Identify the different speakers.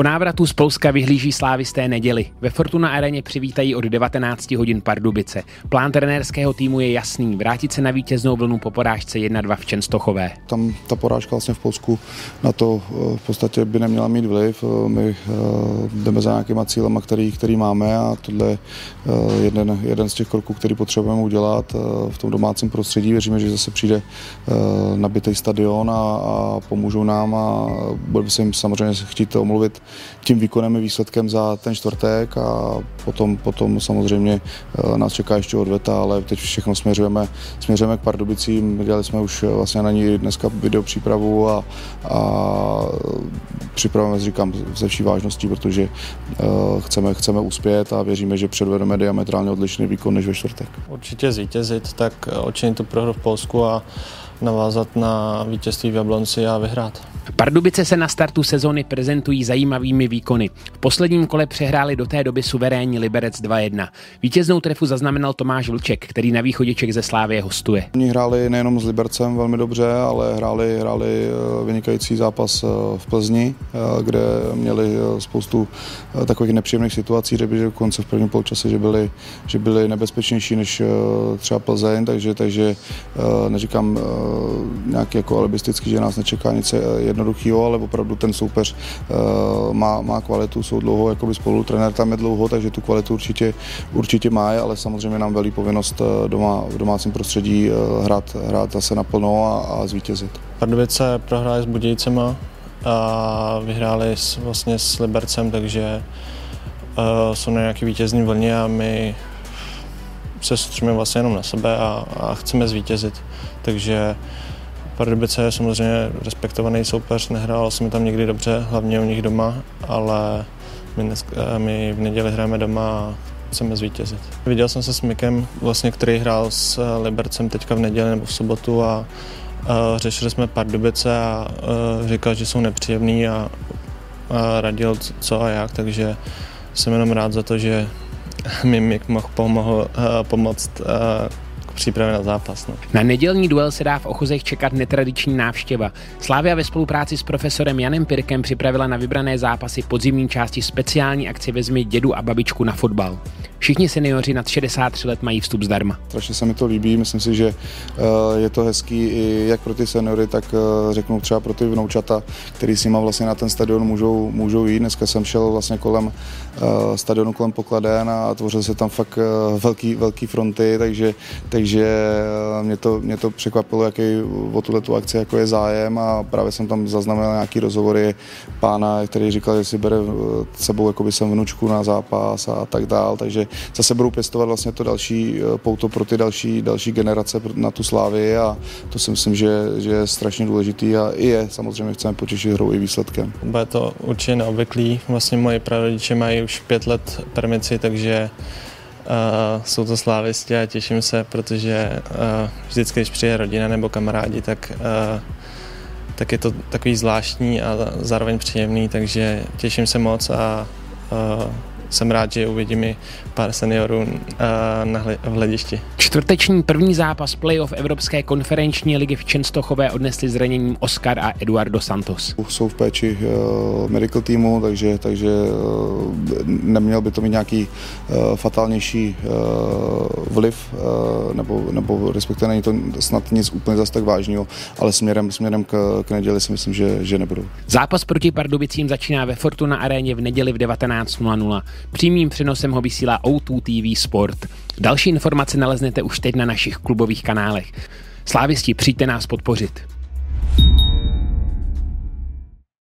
Speaker 1: Po návratu z Polska vyhlíží slávisté neděli. Ve Fortuna areně přivítají od 19 hodin Pardubice. Plán trenérského týmu je jasný, vrátit se na vítěznou vlnu po porážce 1-2 v Čenstochové.
Speaker 2: Tam ta porážka vlastně v Polsku na to eh, v podstatě by neměla mít vliv. Eh, my eh, jdeme za nějakýma cílema, který, který máme a tohle je jeden, jeden z těch kroků, který potřebujeme udělat v tom domácím prostředí. Věříme, že zase přijde nabitý stadion a, a pomůžou nám a budeme se jim samozřejmě chtít omluvit tím výkonem výsledkem za ten čtvrtek a potom, potom samozřejmě eh, nás čeká ještě odveta, ale teď všechno směřujeme, směřujeme k Pardubicím. Dělali jsme už vlastně na ní dneska video přípravu a, a připravujeme, říkám, ze vší vážností, protože uh, chceme, chceme uspět a věříme, že předvedeme diametrálně odlišný výkon než ve čtvrtek.
Speaker 3: Určitě zvítězit, tak očinit tu prohru v Polsku a navázat na vítězství v Jablonci a vyhrát.
Speaker 1: Pardubice se na startu sezony prezentují zajímavými výkony. V posledním kole přehráli do té doby suverénní Liberec 2-1. Vítěznou trefu zaznamenal Tomáš Vlček, který na východě Čech ze Slávě hostuje.
Speaker 2: Oni hráli nejenom s Libercem velmi dobře, ale hráli, hráli eh, vynikající zápas eh, v Plzni, eh, kde měli spoustu takových nepříjemných situací, že by konce v prvním poločase, že byli, že byli nebezpečnější než třeba Plzeň, takže, takže neříkám nějak jako alibisticky, že nás nečeká nic jednoduchého, ale opravdu ten soupeř uh, má, má kvalitu, jsou dlouho jakoby spolu, trenér tam je dlouho, takže tu kvalitu určitě, určitě má, ale samozřejmě nám velí povinnost eh, doma, v domácím prostředí uh, hrát, hrát zase naplno a, a zvítězit.
Speaker 3: Pardubice prohráli s Budějcema a vyhráli s, vlastně s Libercem, takže uh, jsou na nějaký vítězný vlně a my se soustředíme vlastně jenom na sebe a, a chceme zvítězit. Takže Pardubice je samozřejmě respektovaný soupeř, nehrál jsem tam někdy dobře, hlavně u nich doma, ale my, dnes, eh, my v neděli hrajeme doma a chceme zvítězit. Viděl jsem se s Mikem, vlastně, který hrál s eh, Libercem teďka v neděli nebo v sobotu a, a řešili jsme Pardubice a, a říkal, že jsou nepříjemný a, a radil co a jak, takže jsem jenom rád za to, že mi Mik mohl pomohl, eh, pomoct přípravě na zápas. No.
Speaker 1: Na nedělní duel se dá v Ochozech čekat netradiční návštěva. Slávia ve spolupráci s profesorem Janem Pirkem připravila na vybrané zápasy podzimní části speciální akci Vezmi dědu a babičku na fotbal. Všichni seniori nad 63 let mají vstup zdarma.
Speaker 2: Strašně se mi to líbí, myslím si, že eh, je to hezký i jak pro ty seniory, tak eh, řeknu třeba pro ty vnoučata, který s nima vlastně na ten stadion můžou, můžou jít. Dneska jsem šel vlastně kolem eh, stadionu, kolem pokladen a tvořil se tam fakt velký, velký fronty, takže, takže mě to, mě to překvapilo, jaký o tuhle tu akci jako je zájem a právě jsem tam zaznamenal nějaký rozhovory pána, který říkal, že si bere sebou jakoby sem vnučku na zápas a tak dál, takže zase budou pěstovat vlastně to další eh, pouto pro ty další, další generace na tu slávy a to si myslím, že, že je strašně důležitý a i je, samozřejmě chceme potěšit hrou i výsledkem.
Speaker 3: Bude to určitě neobvyklý, vlastně moji prarodiče mají už pět let permici, takže Uh, jsou to slávisti a těším se, protože uh, vždycky, když přijde rodina nebo kamarádi, tak, uh, tak je to takový zvláštní a zároveň příjemný, takže těším se moc a uh, jsem rád, že uvidím i pár seniorů eh, na hl- v hledišti.
Speaker 1: Čtvrteční první zápas playoff Evropské konferenční ligy v Čenstochové odnesli zraněním Oscar a Eduardo Santos.
Speaker 2: Jsou v péči uh, medical týmu, takže, takže uh, neměl by to mít nějaký uh, fatálnější uh, vliv, uh, nebo, nebo respektive není to snad nic úplně zase tak vážného, ale směrem, směrem k, k neděli si myslím, že, že nebudou.
Speaker 1: Zápas proti Pardubicím začíná ve Fortuna aréně v neděli v 19.00. Přímým přenosem ho vysílá O2 TV Sport. Další informace naleznete už teď na našich klubových kanálech. Slávisti, přijďte nás podpořit.